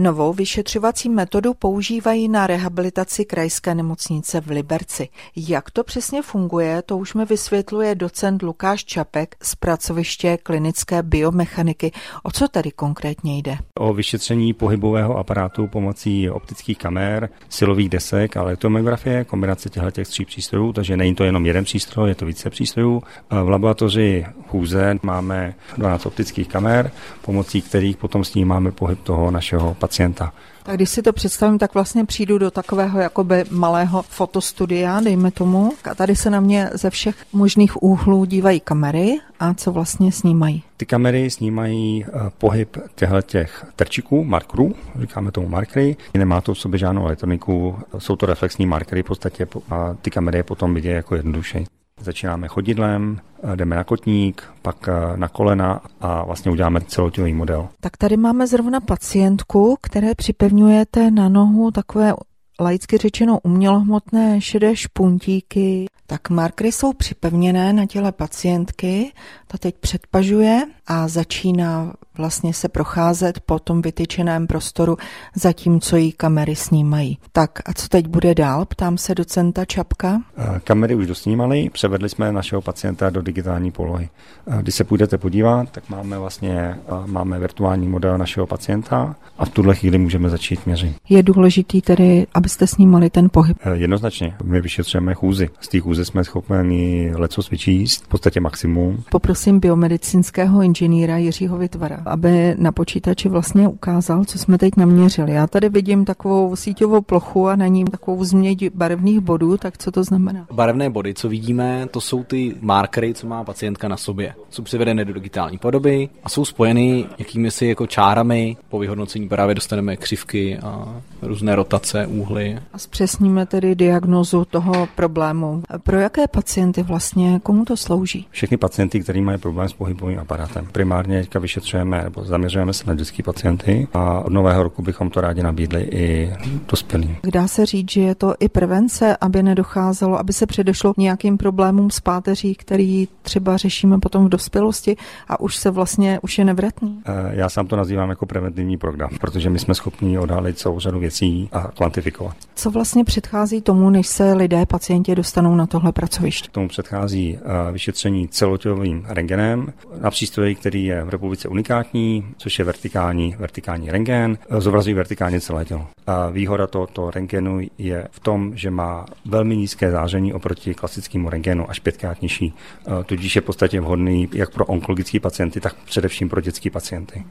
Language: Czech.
Novou vyšetřovací metodu používají na rehabilitaci krajské nemocnice v Liberci. Jak to přesně funguje, to už mi vysvětluje docent Lukáš Čapek z pracoviště klinické biomechaniky. O co tady konkrétně jde? O vyšetření pohybového aparátu pomocí optických kamer, silových desek a elektromografie, kombinace těchto tří přístrojů, takže není to jenom jeden přístroj, je to více přístrojů. V laboratoři chůze máme 12 optických kamer, pomocí kterých potom snímáme pohyb toho našeho. Tak když si to představím, tak vlastně přijdu do takového jakoby malého fotostudia, dejme tomu. A tady se na mě ze všech možných úhlů dívají kamery a co vlastně snímají? Ty kamery snímají uh, pohyb těchto těch trčíků, markerů, říkáme tomu markery. Nemá to v sobě žádnou elektroniku, jsou to reflexní markery v podstatě a ty kamery je potom vidějí jako jednoduše. Začínáme chodidlem, eh, jdeme na kotník, pak eh, na kolena a vlastně uděláme celotělový model. Tak tady máme zrovna pacientku, které připevňujete na nohu takové laicky řečeno umělohmotné šedé špuntíky. Tak markery jsou připevněné na těle pacientky, ta teď předpažuje a začíná vlastně se procházet po tom vytyčeném prostoru, zatímco jí kamery snímají. Tak a co teď bude dál? Ptám se docenta Čapka. Kamery už dosnímaly, převedli jsme našeho pacienta do digitální polohy. Když se půjdete podívat, tak máme vlastně máme virtuální model našeho pacienta a v tuhle chvíli můžeme začít měřit. Je důležitý tedy, abyste snímali ten pohyb? Jednoznačně. My vyšetřujeme chůzy. Z té chůze jsme schopni leco vyčíst, v podstatě maximum. Poprosím biomedicínského inženýra Jiřího Vytvara, aby na počítači vlastně ukázal, co jsme teď naměřili. Já tady vidím takovou síťovou plochu a na ní takovou změť barevných bodů, tak co to znamená? Barevné body, co vidíme, to jsou ty markery, co má pacientka na sobě. Jsou převedeny do digitální podoby a jsou spojeny jakými si jako čárami. Po vyhodnocení právě dostaneme křivky a různé rotace, úhly. A zpřesníme tedy diagnozu toho problému. Pro jaké pacienty vlastně, komu to slouží? Všechny pacienty, kteří mají problém s pohybovým aparátem. Primárně teďka vyšetřujeme nebo zaměřujeme se na dětské pacienty a od nového roku bychom to rádi nabídli i dospělým. Dá se říct, že je to i prevence, aby nedocházelo, aby se předešlo nějakým problémům s páteří, který třeba řešíme potom v dospělosti a už se vlastně, už je nevratný? Eh, já sám to nazývám jako preventivní program, protože my jsme schopni odhalit celou řadu věcí a kvantifikovat. Co vlastně předchází tomu, než se lidé, pacienti dostanou na tohle pracoviště? Tomu předchází eh, vyšetření celotělovým rengenem na přístroji, který je v republice unikátní, což je vertikální, vertikální rengen, zobrazují vertikálně celé tělo. A výhoda tohoto rengenu je v tom, že má velmi nízké záření oproti klasickému rengenu, až pětkrát nižší. Eh, tudíž je v podstatě vhodný jak pro onkologické pacienty, tak především pro dětské pacienty.